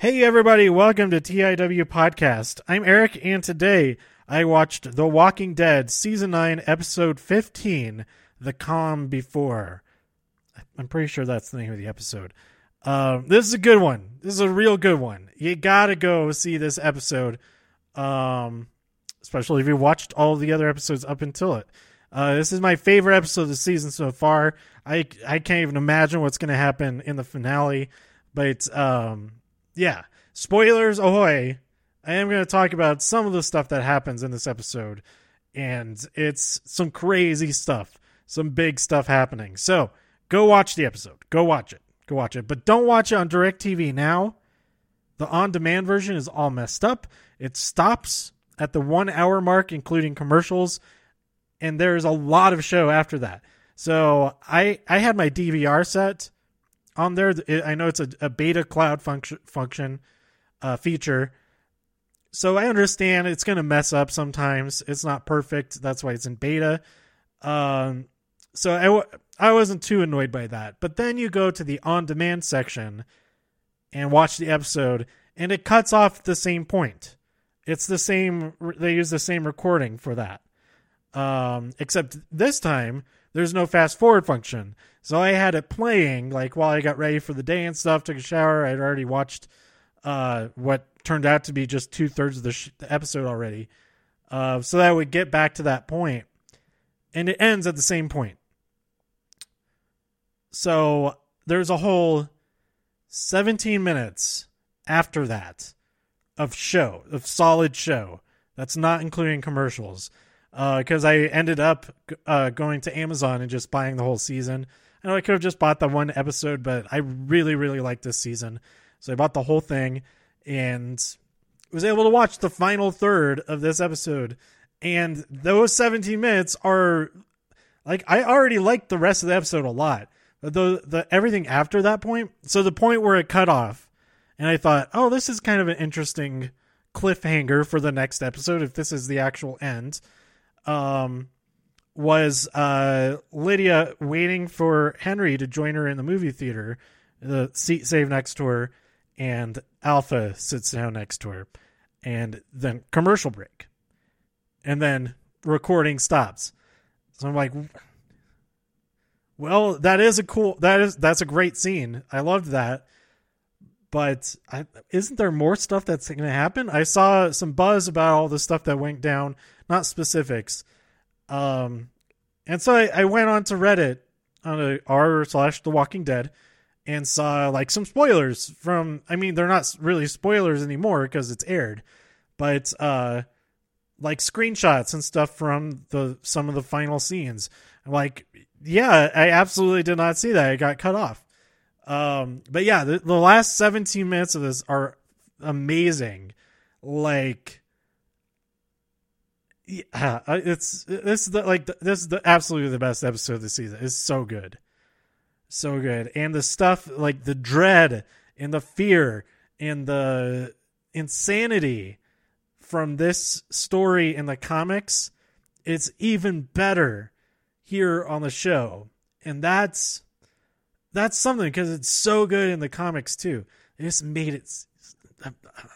Hey, everybody, welcome to TIW Podcast. I'm Eric, and today I watched The Walking Dead Season 9, Episode 15, The Calm Before. I'm pretty sure that's the name of the episode. Um, this is a good one. This is a real good one. You gotta go see this episode, um, especially if you watched all the other episodes up until it. Uh, this is my favorite episode of the season so far. I I can't even imagine what's gonna happen in the finale, but um, yeah. Spoilers ahoy! I am going to talk about some of the stuff that happens in this episode, and it's some crazy stuff, some big stuff happening. So go watch the episode. Go watch it. Go watch it. But don't watch it on DirecTV now. The on demand version is all messed up. It stops at the one hour mark, including commercials, and there's a lot of show after that. So I I had my DVR set on there. I know it's a, a beta cloud function function uh, feature, so I understand it's going to mess up sometimes. It's not perfect. That's why it's in beta. Um, so I w- I wasn't too annoyed by that. But then you go to the on demand section and watch the episode, and it cuts off the same point. It's the same. They use the same recording for that. Um, except this time there's no fast forward function. So I had it playing like while I got ready for the day and stuff. Took a shower. I'd already watched uh, what turned out to be just two thirds of the, sh- the, episode already. Uh, so that I would get back to that point. and it ends at the same point. So there's a whole 17 minutes after that of show of solid show. That's not including commercials because uh, I ended up uh, going to Amazon and just buying the whole season. I know I could have just bought the one episode, but I really, really liked this season. So I bought the whole thing and was able to watch the final third of this episode. And those 17 minutes are like I already liked the rest of the episode a lot. But the the everything after that point, so the point where it cut off, and I thought, oh, this is kind of an interesting cliffhanger for the next episode if this is the actual end um, was uh, Lydia waiting for Henry to join her in the movie theater, the seat save next to her, and Alpha sits down next to her, and then commercial break, and then recording stops. So I'm like, well, that is a cool that is that's a great scene. I loved that. But I, isn't there more stuff that's going to happen? I saw some buzz about all the stuff that went down not specifics. Um, and so I, I went on to Reddit on r slash The Walking Dead and saw like some spoilers from. I mean, they're not really spoilers anymore because it's aired, but uh, like screenshots and stuff from the some of the final scenes. Like, yeah, I absolutely did not see that. I got cut off. Um, but yeah, the, the last 17 minutes of this are amazing. Like yeah, it's this is the like this is the absolutely the best episode of the season. It's so good, so good, and the stuff like the dread and the fear and the insanity from this story in the comics, it's even better here on the show, and that's that's something because it's so good in the comics too. They just made it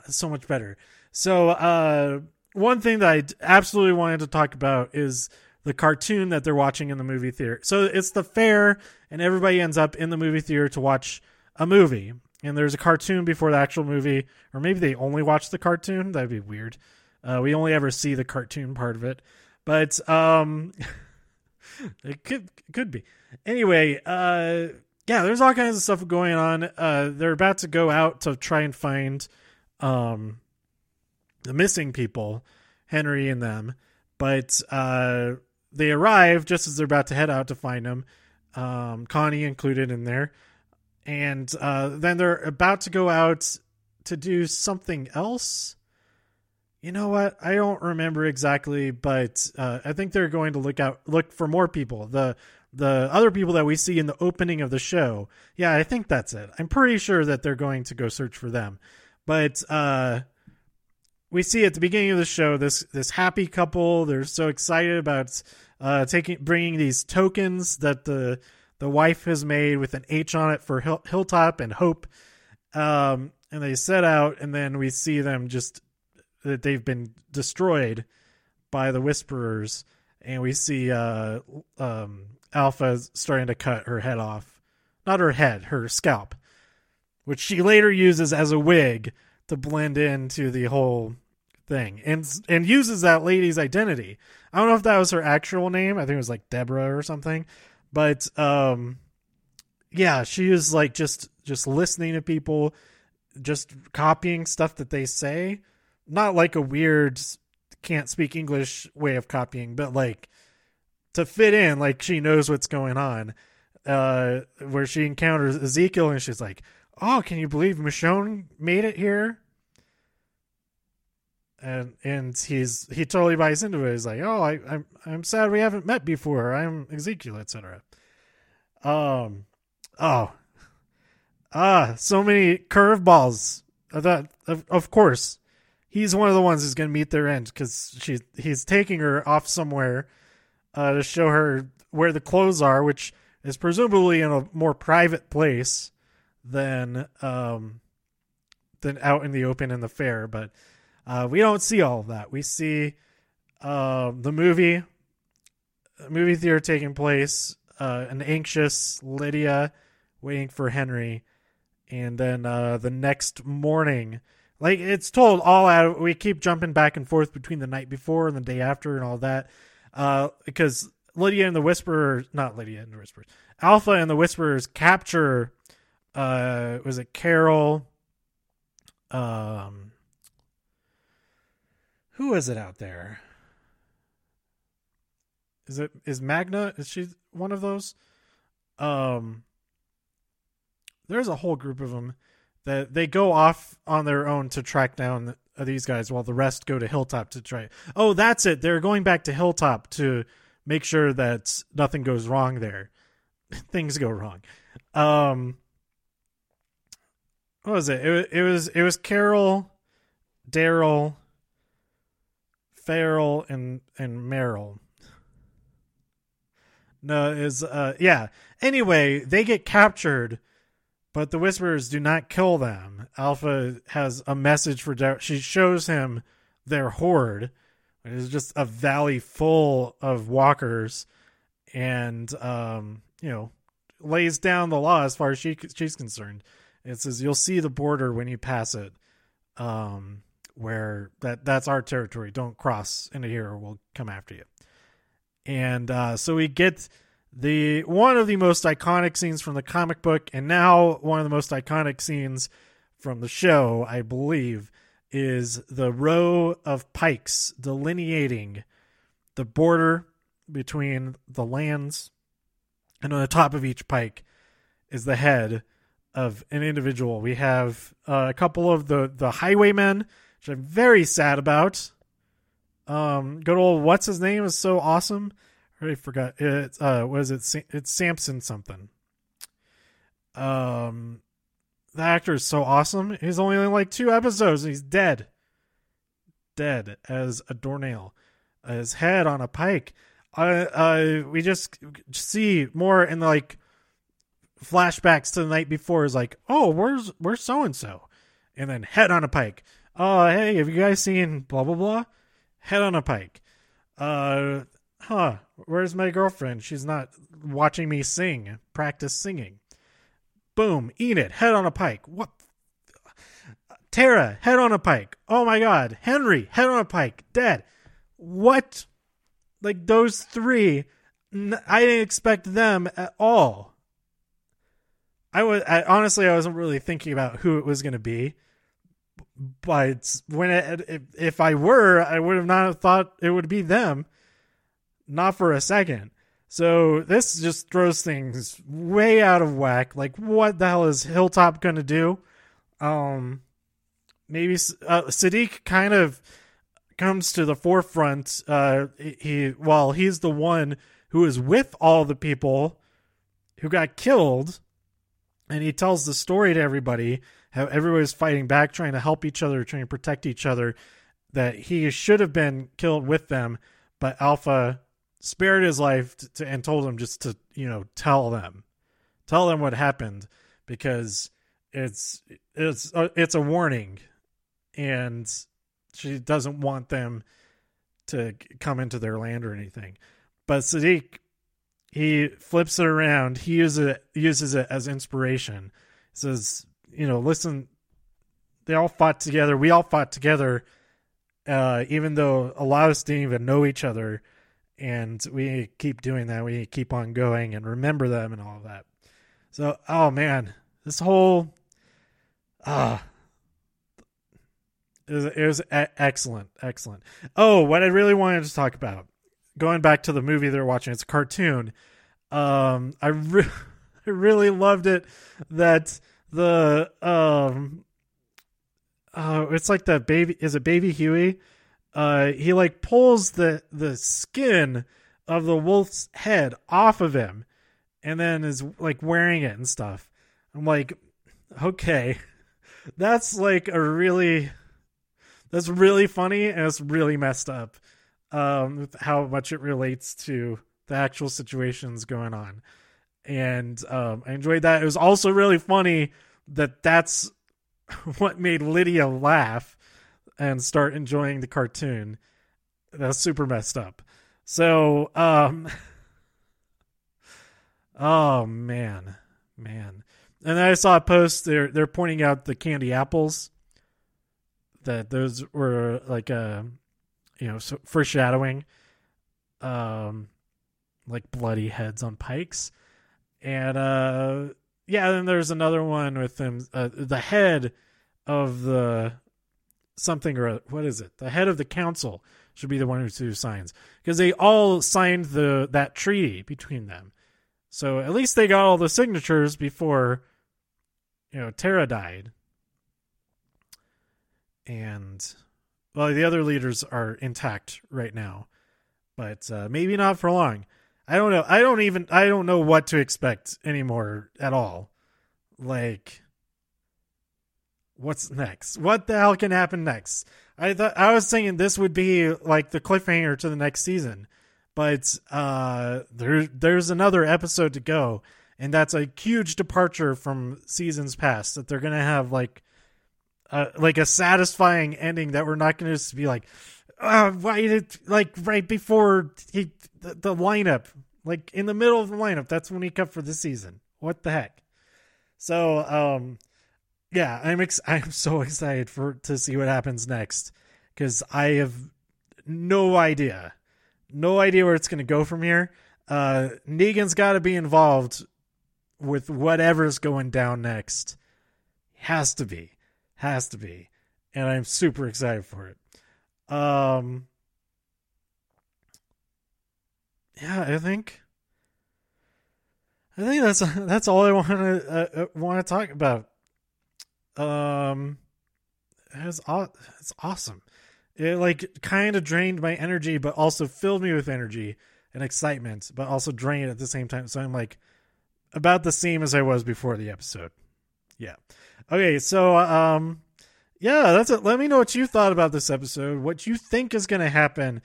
so much better. So. uh one thing that I absolutely wanted to talk about is the cartoon that they're watching in the movie theater. So it's the fair, and everybody ends up in the movie theater to watch a movie. And there's a cartoon before the actual movie, or maybe they only watch the cartoon. That'd be weird. Uh, we only ever see the cartoon part of it, but um, it could could be. Anyway, uh, yeah, there's all kinds of stuff going on. Uh, they're about to go out to try and find um the missing people, Henry and them, but uh, they arrive just as they're about to head out to find them. Um, Connie included in there, and uh, then they're about to go out to do something else. You know what? I don't remember exactly, but uh, I think they're going to look out look for more people. The the other people that we see in the opening of the show. Yeah, I think that's it. I'm pretty sure that they're going to go search for them. But uh we see at the beginning of the show this this happy couple. They're so excited about uh, taking bringing these tokens that the the wife has made with an H on it for Hill, Hilltop and Hope. Um, and they set out, and then we see them just that they've been destroyed by the Whisperers, and we see uh, um, Alpha starting to cut her head off, not her head, her scalp, which she later uses as a wig to blend into the whole thing, and and uses that lady's identity. I don't know if that was her actual name. I think it was like Deborah or something, but um, yeah, she is like just just listening to people, just copying stuff that they say, not like a weird can't speak English way of copying, but like to fit in, like she knows what's going on. Uh, where she encounters Ezekiel and she's like, "Oh, can you believe Michonne made it here?" And and he's he totally buys into it. He's like, "Oh, I, I'm I'm sad we haven't met before. I'm Ezekiel, etc." Um, oh, ah, so many curveballs. That of, of course, he's one of the ones who's going to meet their end because she he's taking her off somewhere uh, to show her where the clothes are, which is presumably in a more private place than um than out in the open in the fair. But uh, we don't see all of that. We see uh, the movie movie theater taking place, uh, an anxious Lydia waiting for Henry, and then uh, the next morning like it's told all out. We keep jumping back and forth between the night before and the day after and all that, uh, because Lydia and the Whisperers, not Lydia and the Whisperers, Alpha and the Whisperers capture. Uh, was it Carol? Um, who is it out there? Is it is Magna? Is she one of those? Um, there's a whole group of them that they go off on their own to track down these guys while the rest go to Hilltop to try. Oh, that's it. They're going back to Hilltop to make sure that nothing goes wrong there. Things go wrong. Um, what was it? It, it was it was Carol, Daryl, Farrell, and and Meryl. No, is uh yeah. Anyway, they get captured but the Whisperers do not kill them. Alpha has a message for Dar- she shows him their horde. It is just a valley full of walkers, and um, you know, lays down the law as far as she she's concerned. It says you'll see the border when you pass it, um, where that that's our territory. Don't cross into here, or we'll come after you. And uh, so we get the one of the most iconic scenes from the comic book and now one of the most iconic scenes from the show i believe is the row of pikes delineating the border between the lands and on the top of each pike is the head of an individual. We have uh, a couple of the the highwaymen which i'm very sad about. Um good old what's his name is so awesome I forgot. It's uh, what is it? It's Samson something. Um, the actor is so awesome. He's only in like two episodes. he's dead. Dead as a doornail. His head on a pike. Uh, uh, we just see more in like flashbacks to the night before. Is like, oh, where's where's so and so, and then head on a pike. Oh, hey, have you guys seen blah blah blah? Head on a pike. Uh, huh, where's my girlfriend? She's not watching me sing, practice singing. Boom, Enid, head on a pike. What? Tara, head on a pike. Oh my god. Henry, head on a pike. Dead. What? Like those three, I didn't expect them at all. I was I, honestly, I wasn't really thinking about who it was going to be. But when it, if, if I were, I would have not thought it would be them not for a second. So this just throws things way out of whack. Like, what the hell is Hilltop going to do? Um, maybe uh, Siddiq kind of comes to the forefront. Uh, he well, he's the one who is with all the people who got killed, and he tells the story to everybody. How everybody's fighting back, trying to help each other, trying to protect each other. That he should have been killed with them, but Alpha spared his life to, and told him just to you know tell them tell them what happened because it's it's uh, it's a warning, and she doesn't want them to come into their land or anything. But Siddiq, he flips it around. He uses it uses it as inspiration. He says, you know, listen, they all fought together. We all fought together, uh, even though a lot of us didn't even know each other. And we keep doing that. We keep on going and remember them and all of that. So, oh man, this whole ah, it was, it was excellent, excellent. Oh, what I really wanted to talk about, going back to the movie they're watching, it's a cartoon. Um, I, re- I really loved it that the um, uh, it's like the baby is it baby Huey? Uh, he like pulls the the skin of the wolf's head off of him, and then is like wearing it and stuff. I'm like, okay, that's like a really that's really funny and it's really messed up um how much it relates to the actual situations going on. And um i enjoyed that. It was also really funny that that's what made lydia laugh and start enjoying the cartoon. That's super messed up. So um oh man man. And then i saw a post they're they're pointing out the candy apples that those were like a you know so foreshadowing um like bloody heads on pikes. And uh yeah then there's another one with them uh, the head of the something or what is it the head of the council should be the one who signs because they all signed the that treaty between them so at least they got all the signatures before you know Tara died and well, the other leaders are intact right now, but uh, maybe not for long. I don't know. I don't even. I don't know what to expect anymore at all. Like, what's next? What the hell can happen next? I thought I was saying this would be like the cliffhanger to the next season, but uh, there there's another episode to go, and that's a huge departure from seasons past. That they're gonna have like like a satisfying ending that we're not to just be like, uh, why did like right before he the, the, lineup, like in the middle of the lineup, that's when he cut for the season. What the heck? So, um, yeah, I'm ex- I'm so excited for to see what happens next because I have no idea, no idea where it's going to go from here. Uh, Negan's got to be involved with whatever's going down next. Has to be. Has to be. And I'm super excited for it. Um Yeah, I think I think that's that's all I want to uh, uh want to talk about. Um it's it's awesome. It like kind of drained my energy but also filled me with energy and excitement, but also drained at the same time. So I'm like about the same as I was before the episode. Yeah. Okay, so um yeah, that's it. Let me know what you thought about this episode. What you think is going to happen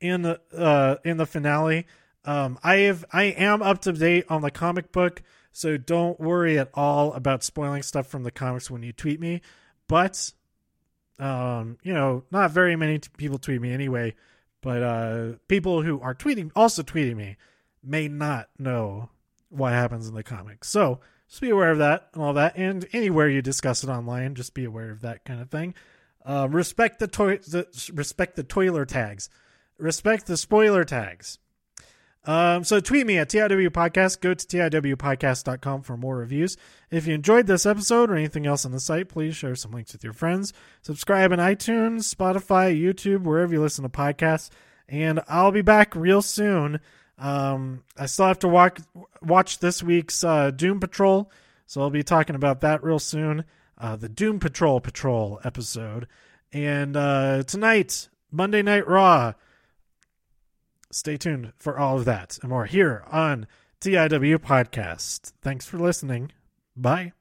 in the uh in the finale. Um I have I am up to date on the comic book, so don't worry at all about spoiling stuff from the comics when you tweet me. But um, you know, not very many t- people tweet me anyway, but uh people who are tweeting also tweeting me may not know what happens in the comics. So, just be aware of that and all that. And anywhere you discuss it online, just be aware of that kind of thing. Uh, respect the, to- the respect the toiler tags. Respect the spoiler tags. Um, so tweet me at TIW Podcast. Go to TIWpodcast.com for more reviews. If you enjoyed this episode or anything else on the site, please share some links with your friends. Subscribe on iTunes, Spotify, YouTube, wherever you listen to podcasts. And I'll be back real soon um, I still have to watch watch this week's uh, Doom Patrol, so I'll be talking about that real soon. Uh, the Doom Patrol Patrol episode, and uh, tonight Monday Night Raw. Stay tuned for all of that and more here on TIW Podcast. Thanks for listening. Bye.